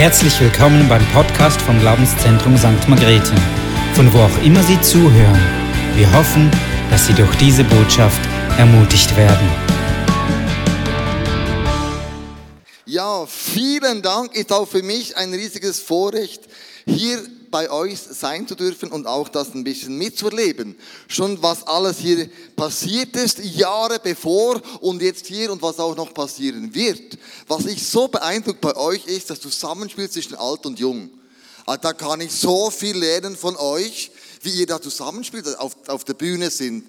Herzlich willkommen beim Podcast vom Glaubenszentrum St. Margrethe, von wo auch immer Sie zuhören. Wir hoffen, dass Sie durch diese Botschaft ermutigt werden. Ja, vielen Dank. Ist auch für mich ein riesiges Vorrecht, hier bei euch sein zu dürfen und auch das ein bisschen mitzuerleben. Schon was alles hier passiert ist, Jahre bevor und jetzt hier und was auch noch passieren wird. Was ich so beeindruckt bei euch ist, das Zusammenspiel zwischen alt und jung. Ah, da kann ich so viel lernen von euch, wie ihr da zusammenspielt, auf, auf der Bühne sind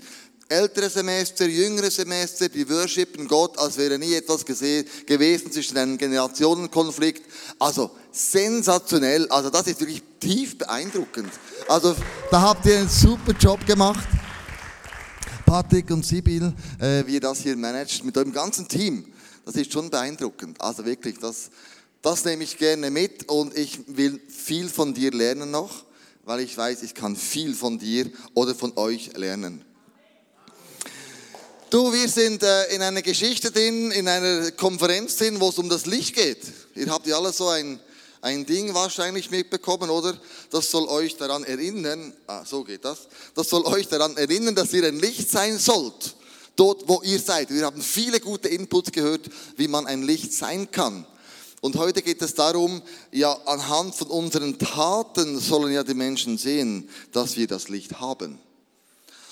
ältere Semester, jüngere Semester, die worshipen Gott, als wäre nie etwas gewesen zwischen einem Generationenkonflikt. Also sensationell, also das ist wirklich tief beeindruckend. Also da habt ihr einen super Job gemacht. Patrick und Sibyl, äh, wie ihr das hier managt mit eurem ganzen Team, das ist schon beeindruckend. Also wirklich, das, das nehme ich gerne mit und ich will viel von dir lernen noch, weil ich weiß, ich kann viel von dir oder von euch lernen. Du, wir sind äh, in einer Geschichte drin, in einer Konferenz drin, wo es um das Licht geht. Ihr habt ja alle so ein, ein Ding wahrscheinlich mitbekommen, oder? Das soll euch daran erinnern, ah, so geht das, das soll euch daran erinnern, dass ihr ein Licht sein sollt, dort wo ihr seid. Wir haben viele gute Inputs gehört, wie man ein Licht sein kann. Und heute geht es darum, ja, anhand von unseren Taten sollen ja die Menschen sehen, dass wir das Licht haben.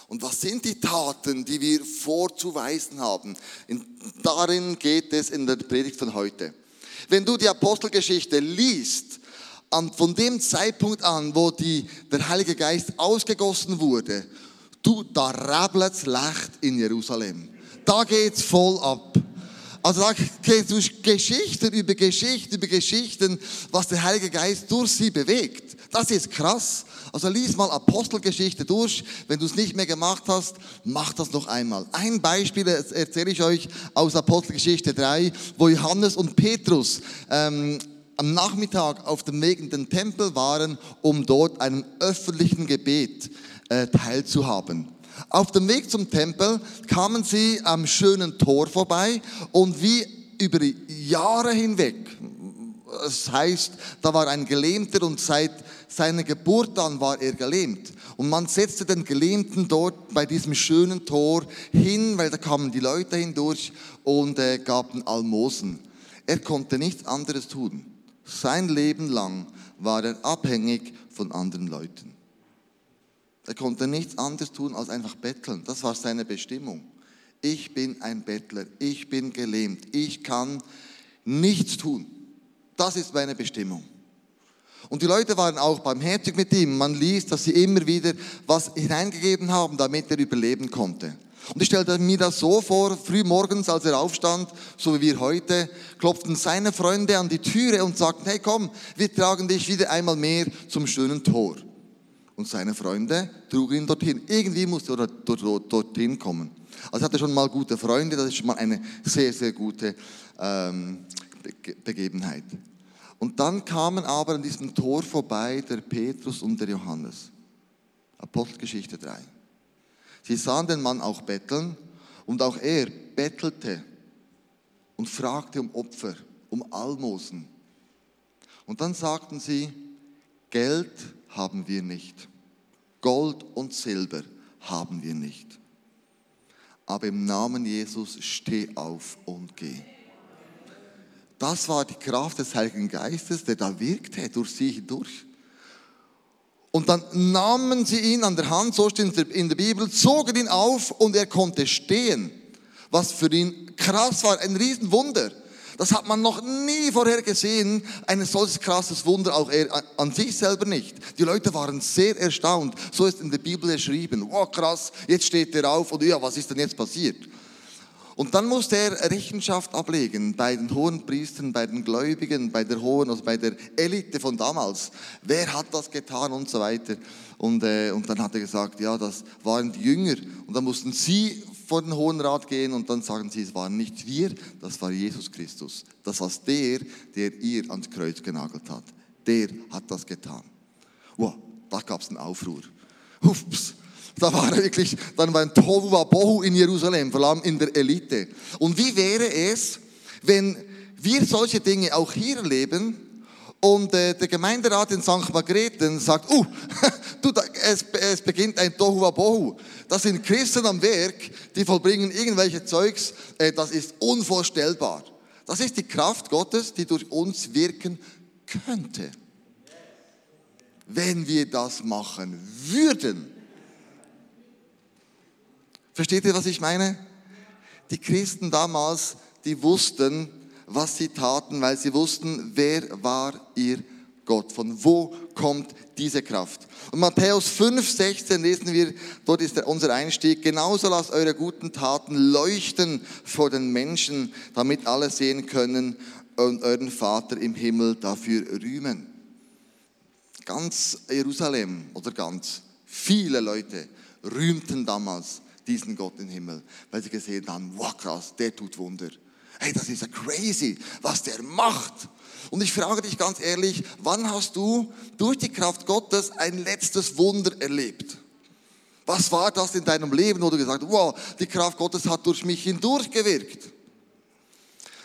Und was sind die Taten, die wir vorzuweisen haben? In, darin geht es in der Predigt von heute. Wenn du die Apostelgeschichte liest, von dem Zeitpunkt an, wo die, der Heilige Geist ausgegossen wurde, du, da rabbelt's Licht in Jerusalem. Da geht's voll ab. Also da geht durch Geschichten über Geschichten über Geschichten, was der Heilige Geist durch sie bewegt. Das ist krass. Also lies mal Apostelgeschichte durch. Wenn du es nicht mehr gemacht hast, mach das noch einmal. Ein Beispiel erzähle ich euch aus Apostelgeschichte 3, wo Johannes und Petrus ähm, am Nachmittag auf dem Weg in den Tempel waren, um dort einem öffentlichen Gebet äh, teilzuhaben. Auf dem Weg zum Tempel kamen sie am schönen Tor vorbei und wie über Jahre hinweg, das heißt, da war ein Gelähmter und seit seiner Geburt an war er gelähmt. Und man setzte den Gelähmten dort bei diesem schönen Tor hin, weil da kamen die Leute hindurch und äh, gaben Almosen. Er konnte nichts anderes tun. Sein Leben lang war er abhängig von anderen Leuten. Er konnte nichts anderes tun als einfach betteln. Das war seine Bestimmung. Ich bin ein Bettler, ich bin gelähmt, ich kann nichts tun. Das ist meine Bestimmung. Und die Leute waren auch barmherzig mit ihm. Man liest, dass sie immer wieder was hineingegeben haben, damit er überleben konnte. Und ich stellte mir das so vor, früh morgens, als er aufstand, so wie wir heute, klopften seine Freunde an die Türe und sagten, hey komm, wir tragen dich wieder einmal mehr zum schönen Tor. Und seine Freunde trugen ihn dorthin. Irgendwie musste er dorthin kommen. Also hatte schon mal gute Freunde, das ist schon mal eine sehr, sehr gute ähm, Begebenheit. Und dann kamen aber an diesem Tor vorbei der Petrus und der Johannes. Apostelgeschichte 3. Sie sahen den Mann auch betteln und auch er bettelte und fragte um Opfer, um Almosen. Und dann sagten sie, Geld haben wir nicht, Gold und Silber haben wir nicht. Aber im Namen Jesus steh auf und geh. Das war die Kraft des Heiligen Geistes, der da wirkte durch sie hindurch. Und dann nahmen sie ihn an der Hand, so steht es in der Bibel, zogen ihn auf und er konnte stehen. Was für ihn krass war, ein Riesenwunder. Das hat man noch nie vorher gesehen, ein solches krasses Wunder, auch er an sich selber nicht. Die Leute waren sehr erstaunt. So ist in der Bibel geschrieben. Wow, krass, jetzt steht er auf und ja, was ist denn jetzt passiert? Und dann musste er Rechenschaft ablegen bei den hohen Priestern, bei den Gläubigen, bei der hohen, also bei der Elite von damals. Wer hat das getan und so weiter. Und, äh, und dann hat er gesagt, ja, das waren die Jünger. Und dann mussten sie vor den Hohen Rat gehen und dann sagen sie, es waren nicht wir, das war Jesus Christus. Das war der, der ihr ans Kreuz genagelt hat. Der hat das getan. Wow, da gab es einen Aufruhr. Ups, da war wirklich, dann war ein Tohu Bohu in Jerusalem, vor allem in der Elite. Und wie wäre es, wenn wir solche Dinge auch hier erleben Und äh, der Gemeinderat in St. Margrethen sagt, uh, du, da, es, es beginnt ein Tohuwabohu. Das sind Christen am Werk, die vollbringen irgendwelche Zeugs, äh, das ist unvorstellbar. Das ist die Kraft Gottes, die durch uns wirken könnte. Wenn wir das machen würden. Versteht ihr, was ich meine? Die Christen damals, die wussten, was sie taten, weil sie wussten, wer war ihr Gott. Von wo kommt diese Kraft? Und Matthäus 5, 16 lesen wir, dort ist unser Einstieg, genauso lasst eure guten Taten leuchten vor den Menschen, damit alle sehen können und euren Vater im Himmel dafür rühmen. Ganz Jerusalem oder ganz viele Leute rühmten damals diesen Gott im Himmel, weil sie gesehen haben, wow krass, der tut Wunder. Hey, das ist ja crazy, was der macht. Und ich frage dich ganz ehrlich, wann hast du durch die Kraft Gottes ein letztes Wunder erlebt? Was war das in deinem Leben, wo du gesagt hast, wow, die Kraft Gottes hat durch mich hindurch gewirkt?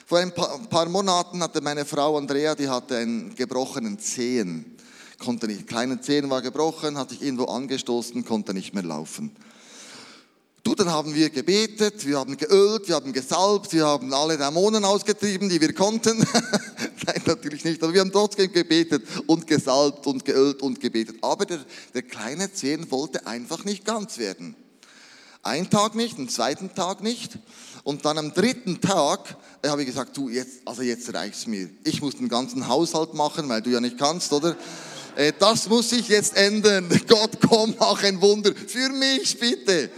Vor ein paar, ein paar Monaten hatte meine Frau Andrea, die hatte einen gebrochenen Zehen. Konnte nicht, kleine Zehen war gebrochen, hat sich irgendwo angestoßen, konnte nicht mehr laufen. Du, dann haben wir gebetet, wir haben geölt, wir haben gesalbt, wir haben alle Dämonen ausgetrieben, die wir konnten. Nein, natürlich nicht, aber wir haben trotzdem gebetet und gesalbt und geölt und gebetet. Aber der, der kleine Zehn wollte einfach nicht ganz werden. Ein Tag nicht, einen zweiten Tag nicht. Und dann am dritten Tag äh, habe ich gesagt, du, jetzt, also jetzt reicht's mir. Ich muss den ganzen Haushalt machen, weil du ja nicht kannst, oder? Äh, das muss ich jetzt ändern. Gott, komm, mach ein Wunder. Für mich, bitte.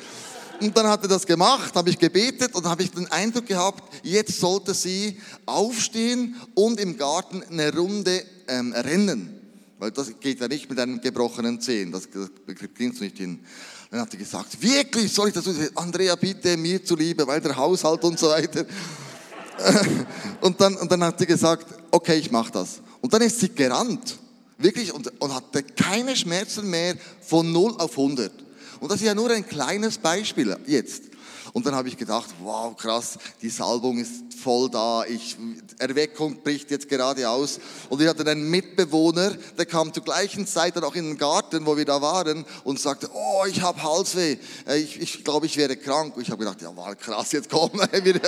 Und dann hat er das gemacht, habe ich gebetet und habe ich den Eindruck gehabt, jetzt sollte sie aufstehen und im Garten eine Runde ähm, rennen. Weil das geht ja nicht mit einem gebrochenen Zehen, das, das kriegst du nicht hin. Dann hat sie gesagt, wirklich, soll ich das tun? Andrea, bitte mir zuliebe, weil der Haushalt und so weiter. und, dann, und dann hat sie gesagt, okay, ich mache das. Und dann ist sie gerannt, wirklich, und, und hatte keine Schmerzen mehr von 0 auf 100. Und das ist ja nur ein kleines Beispiel jetzt. Und dann habe ich gedacht, wow, krass, die Salbung ist voll da, ich, Erweckung bricht jetzt gerade aus. Und wir hatten einen Mitbewohner, der kam zur gleichen Zeit dann auch in den Garten, wo wir da waren, und sagte, oh, ich habe Halsweh, äh, ich, ich glaube, ich wäre krank. Und ich habe gedacht, ja, wow, krass, jetzt komm, wir,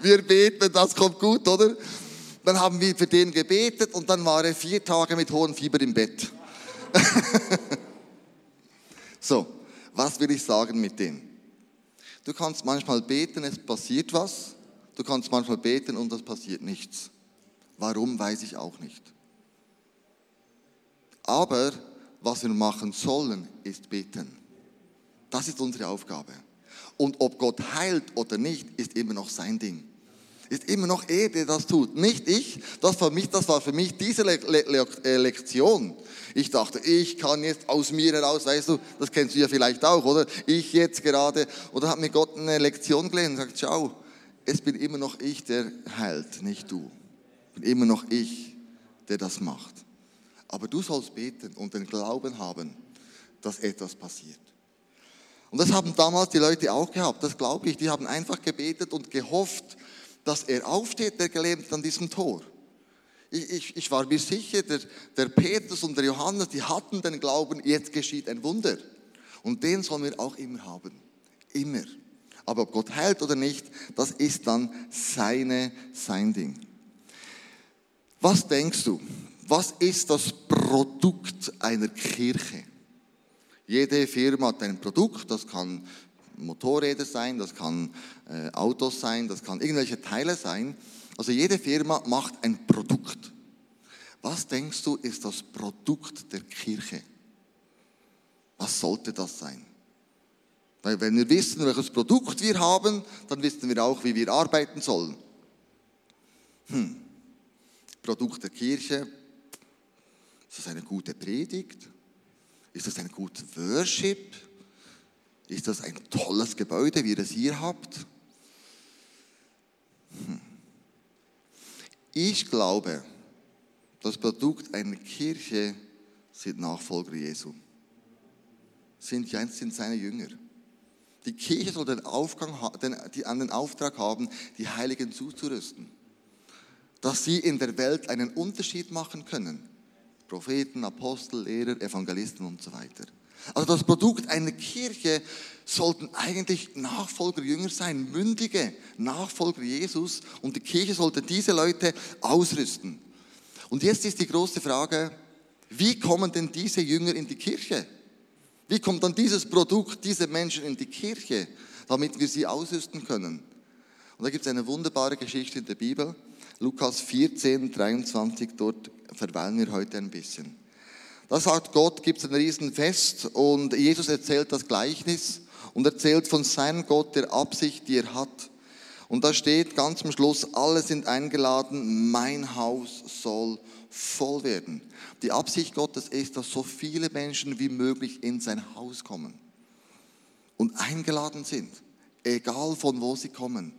wir beten, das kommt gut, oder? Dann haben wir für den gebetet und dann war er vier Tage mit hohem Fieber im Bett. So, was will ich sagen mit dem? Du kannst manchmal beten, es passiert was. Du kannst manchmal beten und es passiert nichts. Warum, weiß ich auch nicht. Aber was wir machen sollen, ist beten. Das ist unsere Aufgabe. Und ob Gott heilt oder nicht, ist immer noch sein Ding ist immer noch er, der das tut, nicht ich. Das war, mich, das war für mich diese Le Le äh, Lektion. Ich dachte, ich kann jetzt aus mir heraus, weißt du, das kennst du ja vielleicht auch, oder? Ich jetzt gerade. Oder hat mir Gott eine Lektion gelernt und sagt, schau, es bin immer noch ich, der heilt, nicht du. Bin immer noch ich, der das macht. Aber du sollst beten und den Glauben haben, dass etwas passiert. Und das haben damals die Leute auch gehabt, das glaube ich. Die haben einfach gebetet und gehofft, dass er aufsteht, der Gelähmte an diesem Tor. Ich, ich, ich war mir sicher, der, der Petrus und der Johannes, die hatten den Glauben, jetzt geschieht ein Wunder. Und den sollen wir auch immer haben. Immer. Aber ob Gott heilt oder nicht, das ist dann seine, sein Ding. Was denkst du? Was ist das Produkt einer Kirche? Jede Firma hat ein Produkt, das kann Motorräder sein, das kann äh, Autos sein, das kann irgendwelche Teile sein. Also jede Firma macht ein Produkt. Was denkst du, ist das Produkt der Kirche? Was sollte das sein? Weil wenn wir wissen, welches Produkt wir haben, dann wissen wir auch, wie wir arbeiten sollen. Hm. Produkt der Kirche, ist das eine gute Predigt? Ist das ein guter Worship? Ist das ein tolles Gebäude, wie ihr es hier habt? Hm. Ich glaube, das Produkt einer Kirche sind Nachfolger Jesu. Sind, sind seine Jünger. Die Kirche soll den, Aufgang, den, die, an den Auftrag haben, die Heiligen zuzurüsten. dass sie in der Welt einen Unterschied machen können. Propheten, Apostel, Lehrer, Evangelisten und so weiter. Also das Produkt einer Kirche sollten eigentlich Nachfolger Jünger sein, mündige Nachfolger Jesus und die Kirche sollte diese Leute ausrüsten. Und jetzt ist die große Frage, wie kommen denn diese Jünger in die Kirche? Wie kommt dann dieses Produkt, diese Menschen in die Kirche, damit wir sie ausrüsten können? Und da gibt es eine wunderbare Geschichte in der Bibel, Lukas 14, 23, dort verweilen wir heute ein bisschen. Da sagt Gott, gibt es ein Riesenfest und Jesus erzählt das Gleichnis und erzählt von seinem Gott, der Absicht, die er hat. Und da steht ganz am Schluss, alle sind eingeladen, mein Haus soll voll werden. Die Absicht Gottes ist, dass so viele Menschen wie möglich in sein Haus kommen und eingeladen sind, egal von wo sie kommen.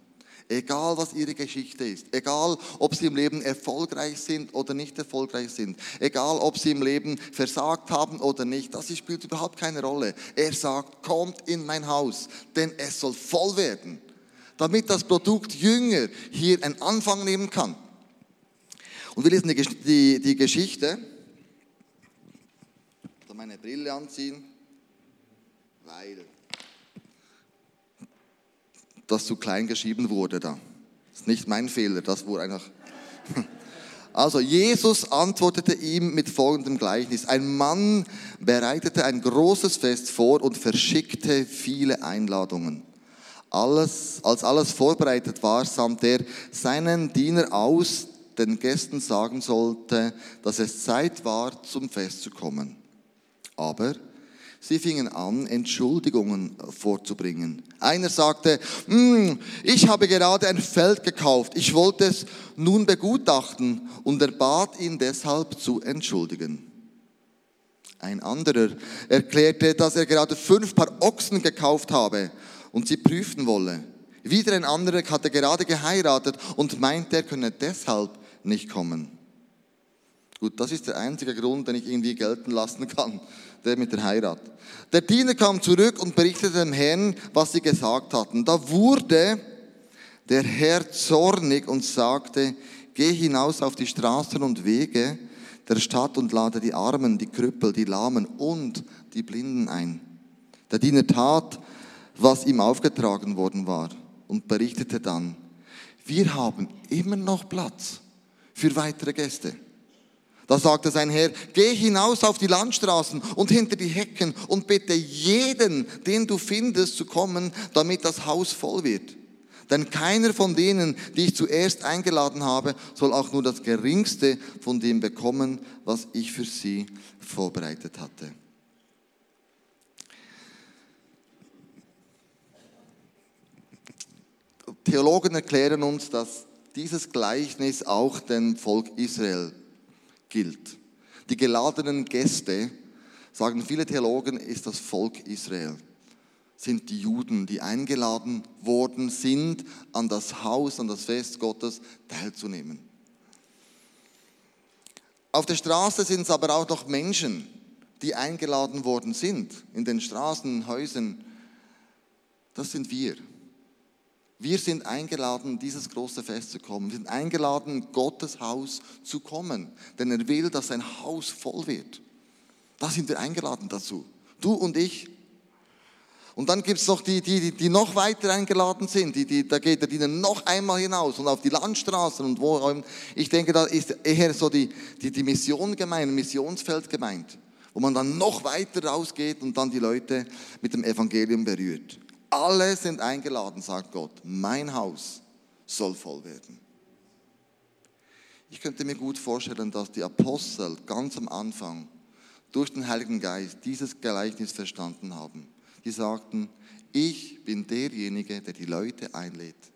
Egal was ihre Geschichte ist, egal ob sie im Leben erfolgreich sind oder nicht erfolgreich sind, egal ob sie im Leben versagt haben oder nicht, das spielt überhaupt keine Rolle. Er sagt, kommt in mein Haus, denn es soll voll werden, damit das Produkt Jünger hier einen Anfang nehmen kann. Und wir lesen die, die, die Geschichte. Ich meine Brille anziehen, weil das zu klein geschrieben wurde da. Das ist nicht mein Fehler, das wurde einfach. Also Jesus antwortete ihm mit folgendem Gleichnis. Ein Mann bereitete ein großes Fest vor und verschickte viele Einladungen. Alles, als alles vorbereitet war, sandte er seinen Diener aus, den Gästen sagen sollte, dass es Zeit war, zum Fest zu kommen. Aber Sie fingen an, Entschuldigungen vorzubringen. Einer sagte, hm, ich habe gerade ein Feld gekauft, ich wollte es nun begutachten und er bat ihn deshalb zu entschuldigen. Ein anderer erklärte, dass er gerade fünf Paar Ochsen gekauft habe und sie prüfen wolle. Wieder ein anderer hatte gerade geheiratet und meinte, er könne deshalb nicht kommen. Gut, das ist der einzige Grund, den ich irgendwie gelten lassen kann, der mit der Heirat. Der Diener kam zurück und berichtete dem Herrn, was sie gesagt hatten. Da wurde der Herr zornig und sagte, geh hinaus auf die Straßen und Wege der Stadt und lade die Armen, die Krüppel, die Lahmen und die Blinden ein. Der Diener tat, was ihm aufgetragen worden war und berichtete dann, wir haben immer noch Platz für weitere Gäste. Da sagte sein Herr, geh hinaus auf die Landstraßen und hinter die Hecken und bitte jeden, den du findest, zu kommen, damit das Haus voll wird. Denn keiner von denen, die ich zuerst eingeladen habe, soll auch nur das geringste von dem bekommen, was ich für sie vorbereitet hatte. Theologen erklären uns, dass dieses Gleichnis auch dem Volk Israel gilt. Die geladenen Gäste, sagen viele Theologen, ist das Volk Israel. Sind die Juden, die eingeladen worden sind, an das Haus, an das Fest Gottes teilzunehmen. Auf der Straße sind es aber auch noch Menschen, die eingeladen worden sind, in den Straßen, Häusern. Das sind wir. Wir sind eingeladen, dieses große Fest zu kommen. Wir sind eingeladen, Gottes Haus zu kommen. Denn er will, dass sein Haus voll wird. Da sind wir eingeladen dazu. Du und ich. Und dann gibt es noch die, die, die noch weiter eingeladen sind. Die, die, da geht der Diener noch einmal hinaus und auf die Landstraßen und wo. Ich denke, da ist eher so die, die, die Mission gemeint, Missionsfeld gemeint. Wo man dann noch weiter rausgeht und dann die Leute mit dem Evangelium berührt. Alle sind eingeladen, sagt Gott. Mein Haus soll voll werden. Ich könnte mir gut vorstellen, dass die Apostel ganz am Anfang durch den Heiligen Geist dieses Gleichnis verstanden haben. Die sagten, ich bin derjenige, der die Leute einlädt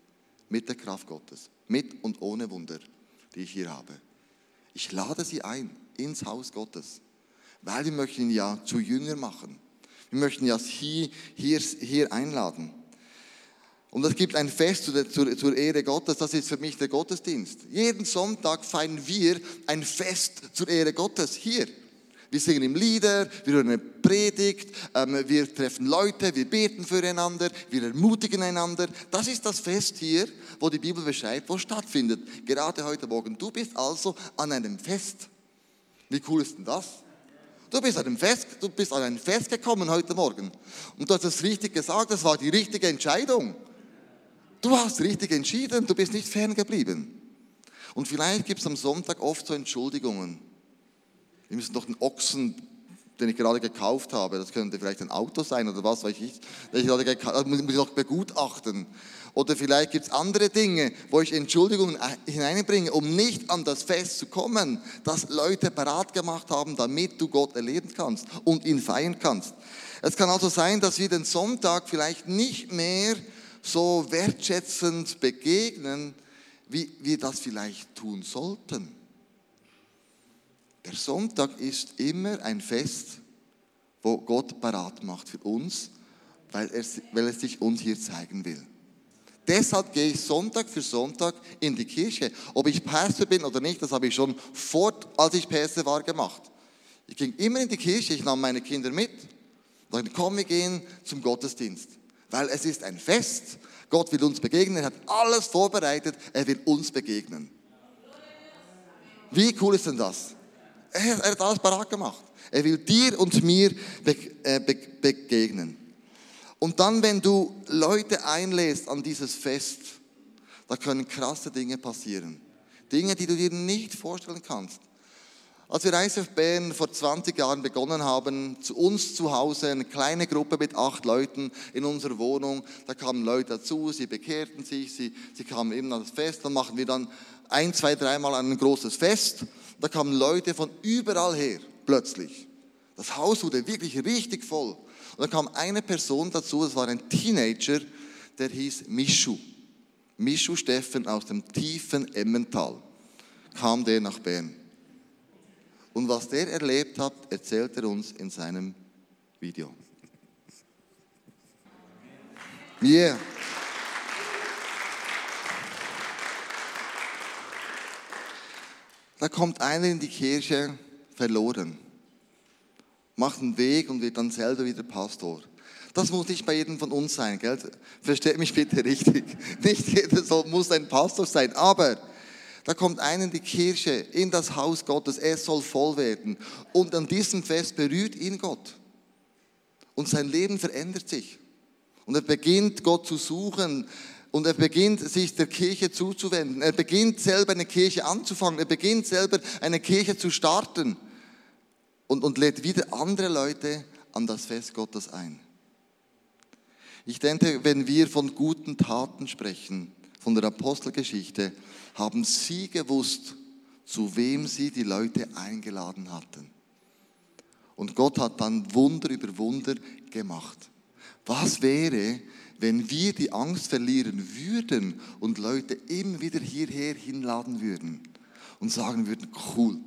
mit der Kraft Gottes, mit und ohne Wunder, die ich hier habe. Ich lade sie ein ins Haus Gottes, weil wir möchten ihn ja zu Jünger machen. Wir möchten ja hier, hier, hier einladen. Und es gibt ein Fest zur, zur, zur, Ehre Gottes, das ist für mich der Gottesdienst. Jeden Sonntag feiern wir ein Fest zur Ehre Gottes hier. Wir singen im Lieder, wir hören eine Predigt, ähm, wir treffen Leute, wir beten füreinander, wir ermutigen einander. Das ist das Fest hier, wo die Bibel beschreibt, wo stattfindet. Gerade heute Morgen. Du bist also an einem Fest. Wie cool ist denn das? Du bist, an einem Fest, du bist an ein Fest gekommen heute Morgen. Und du hast es richtig gesagt, das war die richtige Entscheidung. Du hast richtig entschieden, du bist nicht ferngeblieben. Und vielleicht gibt es am Sonntag oft so Entschuldigungen. Wir müssen doch den Ochsen, den ich gerade gekauft habe, das könnte vielleicht ein Auto sein oder was weiß ich, den ich gerade gekauft muss ich doch begutachten. Oder vielleicht gibt es andere Dinge, wo ich Entschuldigungen hineinbringe, um nicht an das Fest zu kommen, das Leute parat gemacht haben, damit du Gott erleben kannst und ihn feiern kannst. Es kann also sein, dass wir den Sonntag vielleicht nicht mehr so wertschätzend begegnen, wie wir das vielleicht tun sollten. Der Sonntag ist immer ein Fest, wo Gott parat macht für uns, weil er, weil er sich uns hier zeigen will. Deshalb gehe ich Sonntag für Sonntag in die Kirche. Ob ich Pastor bin oder nicht, das habe ich schon vor, als ich Pastor war, gemacht. Ich ging immer in die Kirche, ich nahm meine Kinder mit. Dann komm, wir gehen zum Gottesdienst. Weil es ist ein Fest. Gott will uns begegnen, er hat alles vorbereitet, er will uns begegnen. Wie cool ist denn das? Er, hat alles parat gemacht. Er will dir und mir äh, begegnen. Und dann, wenn du Leute einlädst an dieses Fest, da können krasse Dinge passieren. Dinge, die du dir nicht vorstellen kannst. Als wir ICF Bern vor 20 Jahren begonnen haben, zu uns zu Hause, eine kleine Gruppe mit acht Leuten in unserer Wohnung, da kamen Leute dazu, sie bekehrten sich, sie, sie kamen eben an das Fest, dann machen wir dann ein, zwei, dreimal ein großes Fest da kamen Leute von überall her, plötzlich. Das Haus wurde wirklich richtig voll. Und dann kam eine Person dazu, das war ein Teenager, der hieß Mischu. Mischu Steffen aus dem tiefen Emmental. Kam der nach Bern. Und was der erlebt hat, erzählt er uns in seinem Video. Yeah. Da kommt einer in die Kirche verloren, macht einen Weg und wird dann selber wieder Pastor. Das muss nicht bei jedem von uns sein, gell? Versteht mich bitte richtig. Nicht jeder soll, muss ein Pastor sein, aber da kommt einer in die Kirche, in das Haus Gottes, er soll voll werden. Und an diesem Fest berührt ihn Gott. Und sein Leben verändert sich. Und er beginnt Gott zu suchen, und er beginnt sich der Kirche zuzuwenden. Er beginnt selber eine Kirche anzufangen. Er beginnt selber eine Kirche zu starten und, und lädt wieder andere Leute an das Fest Gottes ein. Ich denke, wenn wir von guten Taten sprechen, von der Apostelgeschichte, haben sie gewusst, zu wem sie die Leute eingeladen hatten. Und Gott hat dann Wunder über Wunder gemacht. Was wäre, wenn wir die Angst verlieren würden und Leute immer wieder hierher hinladen würden und sagen würden, cool,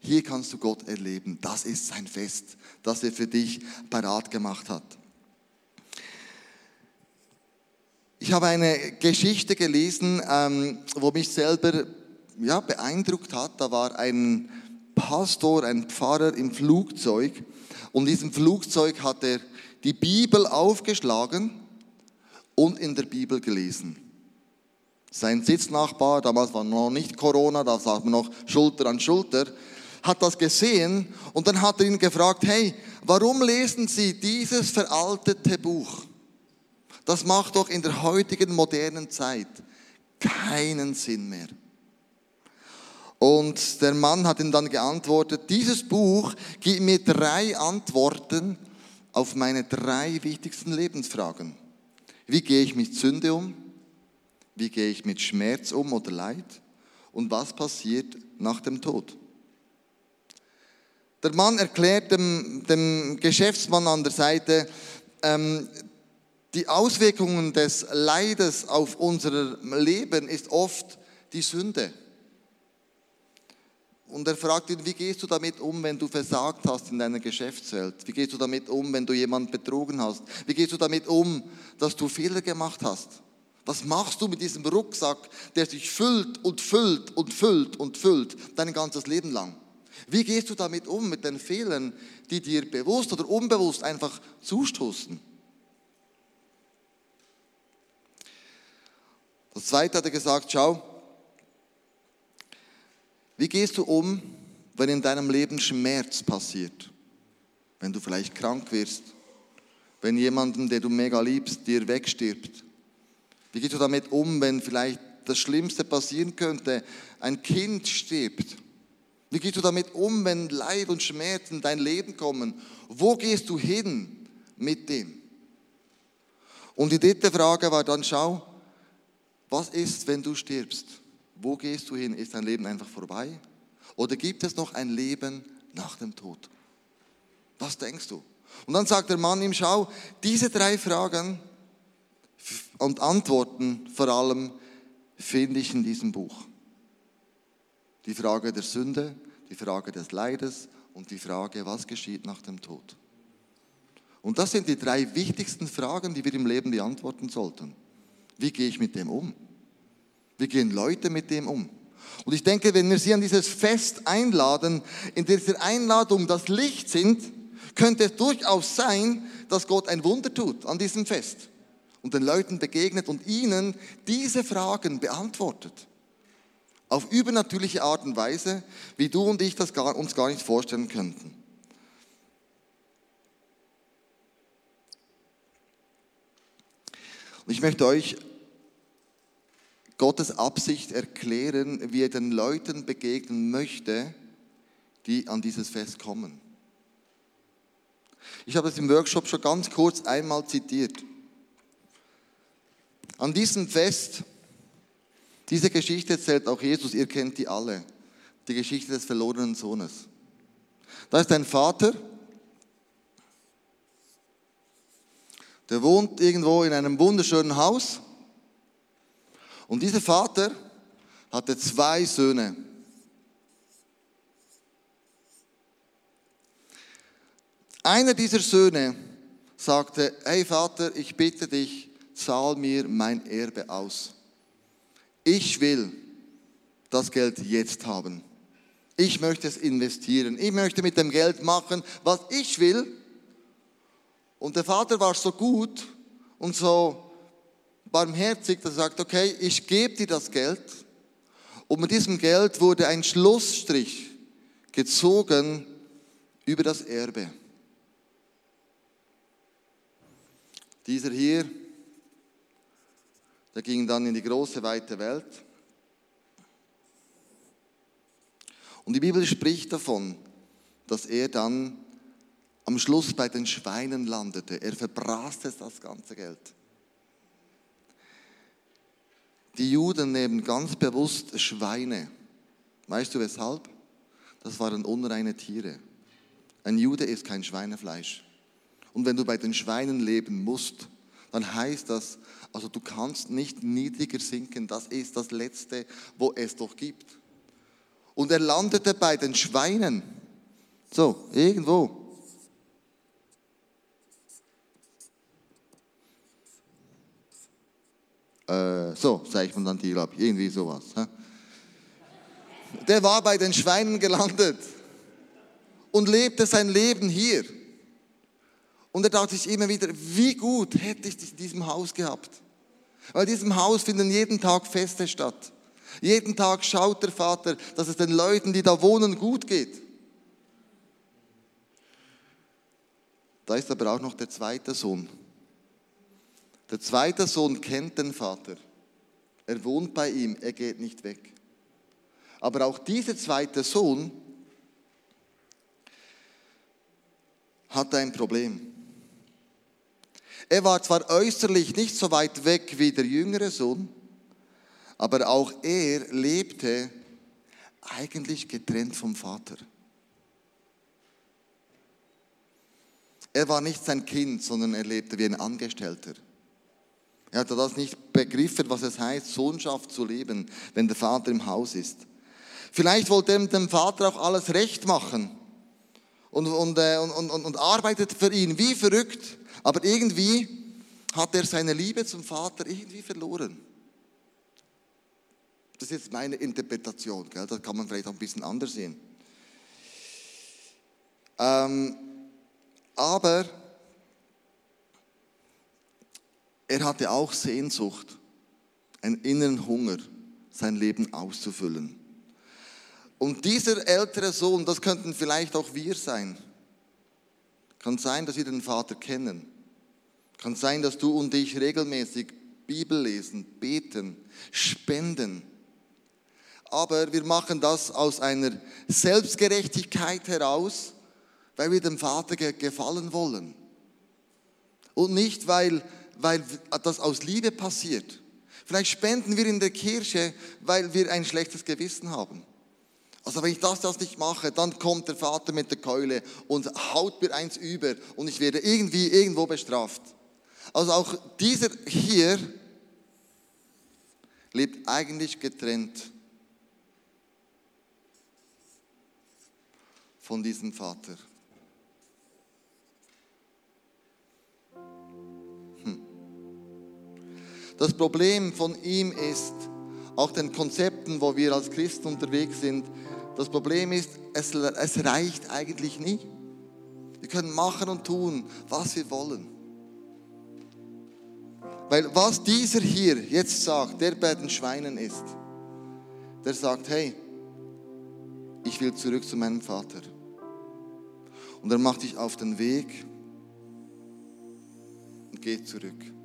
hier kannst du Gott erleben. Das ist sein Fest, das er für dich parat gemacht hat. Ich habe eine Geschichte gelesen, ähm, wo mich selber ja, beeindruckt hat. Da war ein Pastor, ein Pfarrer im Flugzeug und in diesem Flugzeug hat er die Bibel aufgeschlagen und in der Bibel gelesen. Sein Sitznachbar, damals war noch nicht Corona, da saß man noch Schulter an Schulter, hat das gesehen und dann hat er ihn gefragt, hey, warum lesen Sie dieses veraltete Buch? Das macht doch in der heutigen modernen Zeit keinen Sinn mehr. Und der Mann hat ihm dann geantwortet, dieses Buch gibt mir drei Antworten auf meine drei wichtigsten Lebensfragen. Wie gehe ich mit Sünde um? Wie gehe ich mit Schmerz um oder Leid? Und was passiert nach dem Tod? Der Mann erklärt dem, dem Geschäftsmann an der Seite, ähm, die Auswirkungen des Leides auf unser Leben ist oft die Sünde. Und er fragt ihn, wie gehst du damit um, wenn du versagt hast in deiner Geschäftswelt? Wie gehst du damit um, wenn du jemanden betrogen hast? Wie gehst du damit um, dass du Fehler gemacht hast? Was machst du mit diesem Rucksack, der sich füllt und füllt und füllt und füllt dein ganzes Leben lang? Wie gehst du damit um, mit den Fehlern, die dir bewusst oder unbewusst einfach zustoßen? Das zweite hat er gesagt, schau, wie gehst du um, wenn in deinem Leben Schmerz passiert? Wenn du vielleicht krank wirst, wenn jemanden, der du mega liebst, dir wegstirbt? Wie gehst du damit um, wenn vielleicht das Schlimmste passieren könnte, ein Kind stirbt? Wie gehst du damit um, wenn Leid und Schmerz in dein Leben kommen? Wo gehst du hin mit dem? Und die dritte Frage war dann, schau, was ist, wenn du stirbst? Wo gehst du hin? Ist dein Leben einfach vorbei? Oder gibt es noch ein Leben nach dem Tod? Was denkst du? Und dann sagt der Mann ihm, schau, diese drei Fragen und Antworten vor allem finde ich in diesem Buch. Die Frage der Sünde, die Frage des Leides und die Frage, was geschieht nach dem Tod. Und das sind die drei wichtigsten Fragen, die wir im Leben beantworten sollten. Wie gehe ich mit dem um? Wie gehen Leute mit dem um? Und ich denke, wenn wir sie an dieses Fest einladen, in dieser Einladung das Licht sind, könnte es durchaus sein, dass Gott ein Wunder tut an diesem Fest und den Leuten begegnet und ihnen diese Fragen beantwortet. Auf übernatürliche Art und Weise, wie du und ich das gar, uns gar nicht vorstellen könnten. Und ich möchte euch Gottes Absicht erklären, wie er den Leuten begegnen möchte, die an dieses Fest kommen. Ich habe es im Workshop schon ganz kurz einmal zitiert. An diesem Fest, diese Geschichte erzählt auch Jesus, ihr kennt die alle, die Geschichte des verlorenen Sohnes. Da ist ein Vater, der wohnt irgendwo in einem wunderschönen Haus und dieser Vater hatte zwei Söhne. Einer dieser Söhne sagte, hey Vater, ich bitte dich, zahl mir mein Erbe aus. Ich will das Geld jetzt haben. Ich möchte es investieren. Ich möchte mit dem Geld machen, was ich will. Und der Vater war so gut und so barmherzig, dass er sagt, okay, ich gebe dir das Geld. Und mit diesem Geld wurde ein Schlussstrich gezogen über das Erbe. Dieser hier, der ging dann in die große, weite Welt. Und die Bibel spricht davon, dass er dann am Schluss bei den Schweinen landete. Er verbraste das ganze Geld. Die Juden nehmen ganz bewusst Schweine. Weißt du weshalb? Das waren unreine Tiere. Ein Jude isst kein Schweinefleisch. Und wenn du bei den Schweinen leben musst, dann heißt das, also du kannst nicht niedriger sinken. Das ist das Letzte, wo es doch gibt. Und er landete bei den Schweinen. So, irgendwo. Äh, so, ich mir dann die, glaube irgendwie sowas. Hä? Der war bei den Schweinen gelandet und lebte sein Leben hier. Und er dachte sich immer wieder, wie gut hätte ich in diesem Haus gehabt. Weil in diesem Haus finden jeden Tag Feste statt. Jeden Tag schaut der Vater, dass es den Leuten, die da wohnen, gut geht. Da ist aber auch noch der zweite Sohn. Der zweite Sohn kennt den Vater. Er wohnt bei ihm, er geht nicht weg. Aber auch dieser zweite Sohn hatte ein Problem. Er war zwar äußerlich nicht so weit weg wie der jüngere Sohn, aber auch er lebte eigentlich getrennt vom Vater. Er war nicht sein Kind, sondern er lebte wie ein Angestellter. Er hatte das nicht begriffen, was es heißt, Sohnschaft zu leben, wenn der Vater im Haus ist. Vielleicht wollte er dem Vater auch alles recht machen und, und, äh, und, und, und arbeitet für ihn wie verrückt, aber irgendwie hat er seine Liebe zum Vater irgendwie verloren. Das ist jetzt meine Interpretation, gell? das kann man vielleicht auch ein bisschen anders sehen. Ähm, aber er hatte auch Sehnsucht, einen inneren Hunger, sein Leben auszufüllen. Und dieser ältere Sohn, das könnten vielleicht auch wir sein. Kann sein, dass wir den Vater kennen. Kann sein, dass du und ich regelmäßig Bibel lesen, beten, spenden. Aber wir machen das aus einer Selbstgerechtigkeit heraus, weil wir dem Vater gefallen wollen. Und nicht, weil, weil das aus Liebe passiert. Vielleicht spenden wir in der Kirche, weil wir ein schlechtes Gewissen haben. Also wenn ich das, das nicht mache, dann kommt der Vater mit der Keule und haut mir eins über und ich werde irgendwie irgendwo bestraft. Also auch dieser hier lebt eigentlich getrennt von diesem Vater. Das Problem von ihm ist, auch den Konzepten, wo wir als Christen unterwegs sind, das Problem ist, es, es reicht eigentlich nie. Wir können machen und tun, was wir wollen. Weil was dieser hier jetzt sagt, der bei den Schweinen ist, der sagt, hey, ich will zurück zu meinem Vater. Und er macht sich auf den Weg und geht zurück.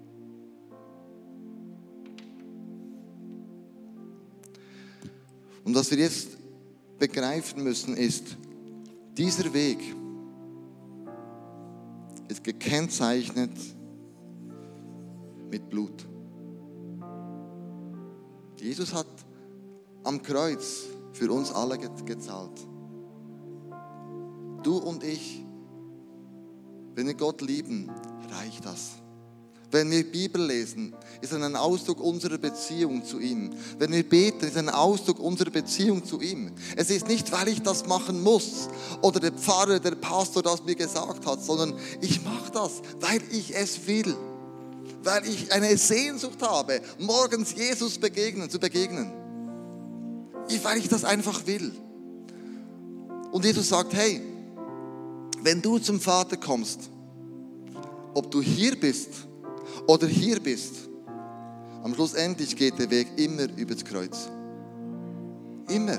Und was wir jetzt begreifen müssen ist, dieser Weg ist gekennzeichnet mit Blut. Jesus hat am Kreuz für uns alle gezahlt. Du und ich, wenn wir Gott lieben, reicht das. Wenn wir Bibel lesen, ist es ein Ausdruck unserer Beziehung zu ihm. Wenn wir beten, ist es ein Ausdruck unserer Beziehung zu ihm. Es ist nicht, weil ich das machen muss oder der Pfarrer, der Pastor das mir gesagt hat, sondern ich mache das, weil ich es will. Weil ich eine Sehnsucht habe, morgens Jesus begegnen, zu begegnen. Weil ich das einfach will. Und Jesus sagt, hey, wenn du zum Vater kommst, ob du hier bist oder hier bist, am Schluss endlich geht der Weg immer über das Kreuz. Immer.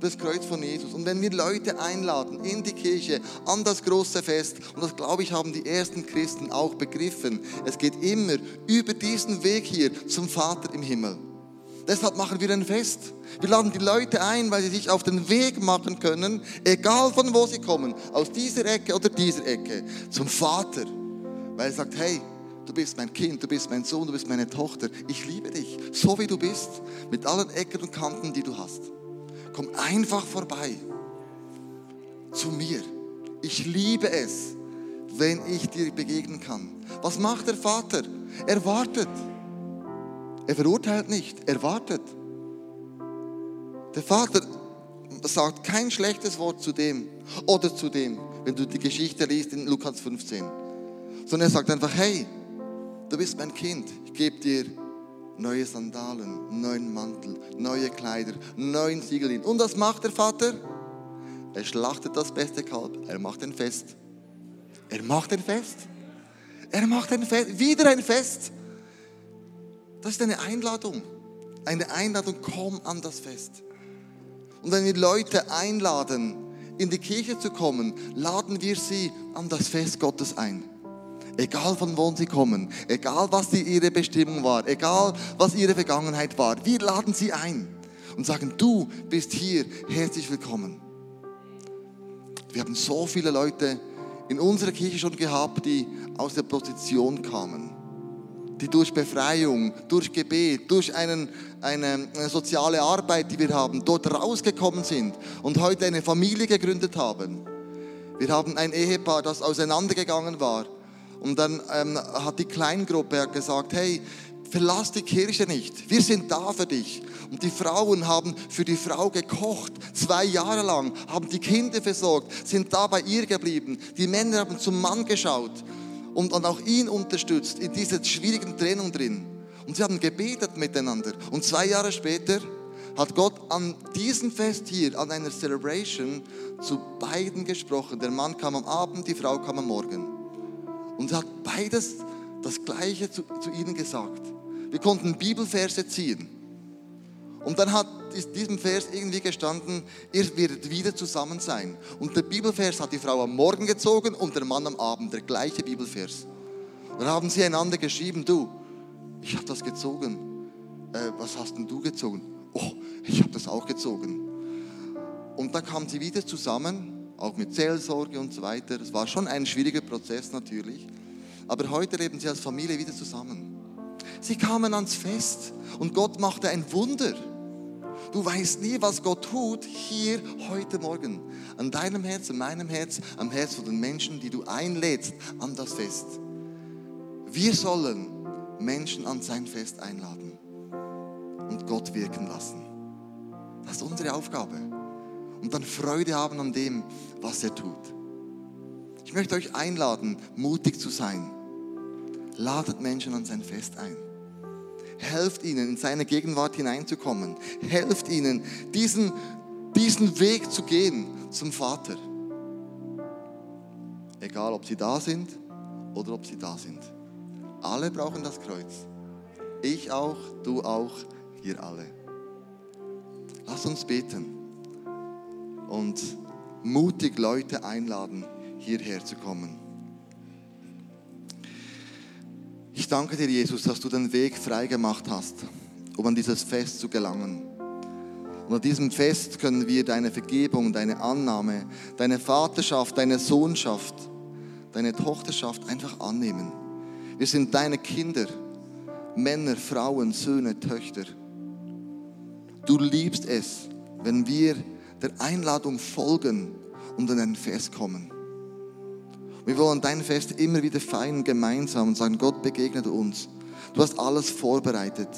Das Kreuz von Jesus. Und wenn wir Leute einladen in die Kirche, an das große Fest, und das glaube ich haben die ersten Christen auch begriffen, es geht immer über diesen Weg hier zum Vater im Himmel. Deshalb machen wir ein Fest. Wir laden die Leute ein, weil sie sich auf den Weg machen können, egal von wo sie kommen, aus dieser Ecke oder dieser Ecke, zum Vater. Weil er sagt, hey, du bist mein Kind, du bist mein Sohn, du bist meine Tochter. Ich liebe dich, so wie du bist, mit allen Ecken und Kanten, die du hast. Komm einfach vorbei zu mir. Ich liebe es, wenn ich dir begegnen kann. Was macht der Vater? Er wartet. Er verurteilt nicht, er wartet. Der Vater sagt kein schlechtes Wort zu dem oder zu dem, wenn du die Geschichte liest in Lukas 15. Sondern er sagt einfach, hey, du bist mein Kind, ich gebe dir neue Sandalen, neuen Mantel, neue Kleider, neuen Siegel. Und was macht der Vater? Er schlachtet das beste Kalb, er macht ein Fest. Er macht ein Fest. Er macht ein Fest, wieder ein Fest. Das ist eine Einladung. Eine Einladung, komm an das Fest. Und wenn wir Leute einladen, in die Kirche zu kommen, laden wir sie an das Fest Gottes ein. Egal von wo sie kommen, egal was ihre Bestimmung war, egal was ihre Vergangenheit war, wir laden sie ein und sagen, du bist hier, herzlich willkommen. Wir haben so viele Leute in unserer Kirche schon gehabt, die aus der Position kamen, die durch Befreiung, durch Gebet, durch einen, eine, eine soziale Arbeit, die wir haben, dort rausgekommen sind und heute eine Familie gegründet haben. Wir haben ein Ehepaar, das auseinandergegangen war und dann ähm, hat die Kleingruppe gesagt, hey, verlass die Kirche nicht. Wir sind da für dich. Und die Frauen haben für die Frau gekocht, zwei Jahre lang, haben die Kinder versorgt, sind da bei ihr geblieben. Die Männer haben zum Mann geschaut und, und auch ihn unterstützt in dieser schwierigen Trennung drin. Und sie haben gebetet miteinander. Und zwei Jahre später hat Gott an diesem Fest hier, an einer Celebration, zu beiden gesprochen. Der Mann kam am Abend, die Frau kam am Morgen. Und hat beides das Gleiche zu, zu ihnen gesagt. Wir konnten Bibelverse ziehen. Und dann hat in diesem Vers irgendwie gestanden, ihr werdet wieder zusammen sein. Und der Bibelvers hat die Frau am Morgen gezogen und der Mann am Abend, der gleiche Bibelvers. Dann haben sie einander geschrieben, du, ich habe das gezogen. Äh, was hast denn du gezogen? Oh, ich habe das auch gezogen. Und dann kamen sie wieder zusammen, auch mit Seelsorge und so weiter. Es war schon ein schwieriger Prozess natürlich. Aber heute leben sie als Familie wieder zusammen. Sie kamen ans Fest und Gott machte ein Wunder. Du weißt nie, was Gott tut hier heute Morgen. An deinem Herz, an meinem Herz, am Herz von den Menschen, die du einlädst an das Fest. Wir sollen Menschen an sein Fest einladen und Gott wirken lassen. Das ist unsere Aufgabe. Und dann Freude haben an dem, was er tut. Ich möchte euch einladen, mutig zu sein. Ladet Menschen an sein Fest ein. Helft ihnen, in seine Gegenwart hineinzukommen. Helft ihnen, diesen, diesen Weg zu gehen zum Vater. Egal, ob sie da sind oder ob sie da sind. Alle brauchen das Kreuz. Ich auch, du auch, wir alle. Lass uns beten und mutig Leute einladen, hierher zu kommen. Ich danke dir, Jesus, dass du den Weg frei gemacht hast, um an dieses Fest zu gelangen. Und an diesem Fest können wir deine Vergebung, deine Annahme, deine Vaterschaft, deine Sohnschaft, deine Tochterschaft einfach annehmen. Wir sind deine Kinder, Männer, Frauen, Söhne, Töchter. Du liebst es, wenn wir der Einladung folgen und an ein Fest kommen. Wir wollen dein Fest immer wieder feiern gemeinsam und sagen, Gott begegnet uns. Du hast alles vorbereitet.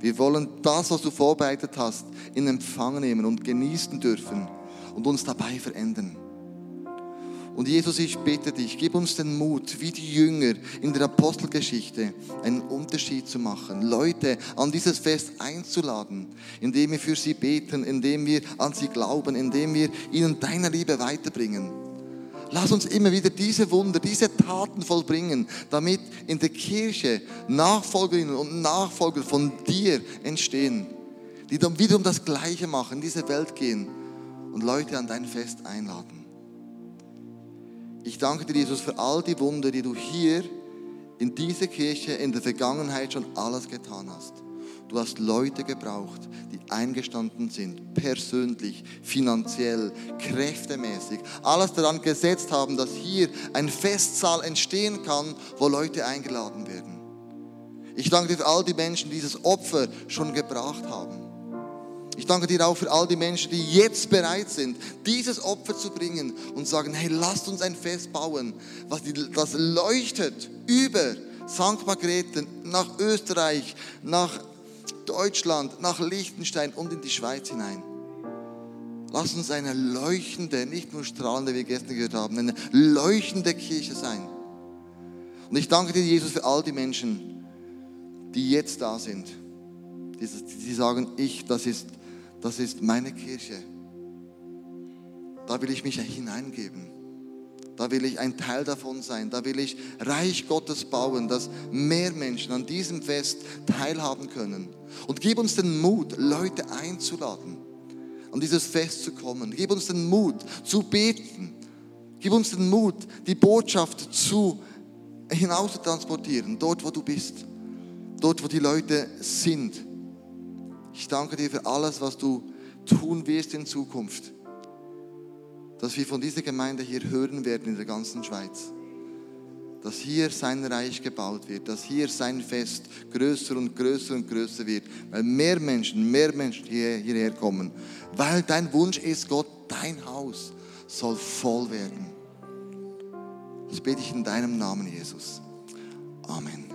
Wir wollen das, was du vorbereitet hast, in Empfang nehmen und genießen dürfen und uns dabei verändern. Und Jesus, ich bitte dich, gib uns den Mut, wie die Jünger in der Apostelgeschichte, einen Unterschied zu machen, Leute an dieses Fest einzuladen, indem wir für sie beten, indem wir an sie glauben, indem wir ihnen deine Liebe weiterbringen. Lass uns immer wieder diese Wunder, diese Taten vollbringen, damit in der Kirche Nachfolgerinnen und Nachfolger von dir entstehen, die dann wiederum das Gleiche machen, in diese Welt gehen und Leute an dein Fest einladen. Ich danke dir, Jesus, für all die Wunder, die du hier in dieser Kirche in der Vergangenheit schon alles getan hast. Du hast Leute gebraucht, die eingestanden sind, persönlich, finanziell, kräftemäßig, alles daran gesetzt haben, dass hier ein Festsaal entstehen kann, wo Leute eingeladen werden. Ich danke dir für all die Menschen, die dieses Opfer schon gebracht haben. Ich danke dir auch für all die Menschen, die jetzt bereit sind, dieses Opfer zu bringen und sagen, hey, lasst uns ein Fest bauen, was das leuchtet über St. Margrethen nach Österreich, nach Deutschland, nach Liechtenstein und in die Schweiz hinein. Lass uns eine leuchtende, nicht nur strahlende, wie wir gestern gehört haben, eine leuchtende Kirche sein. Und ich danke dir, Jesus, für all die Menschen, die jetzt da sind, die sagen, ich, das ist das ist meine Kirche. Da will ich mich hineingeben. Da will ich ein Teil davon sein. Da will ich Reich Gottes bauen, dass mehr Menschen an diesem Fest teilhaben können. Und gib uns den Mut, Leute einzuladen, an dieses Fest zu kommen. Gib uns den Mut, zu beten. Gib uns den Mut, die Botschaft zu hinaus dort wo du bist, dort wo die Leute sind. Ich danke dir für alles, was du tun wirst in Zukunft. Dass wir von dieser Gemeinde hier hören werden in der ganzen Schweiz. Dass hier sein Reich gebaut wird, dass hier sein Fest größer und größer und größer wird, weil mehr Menschen, mehr Menschen hier, hierher kommen. Weil dein Wunsch ist, Gott, dein Haus soll voll werden. Das bete ich in deinem Namen, Jesus. Amen.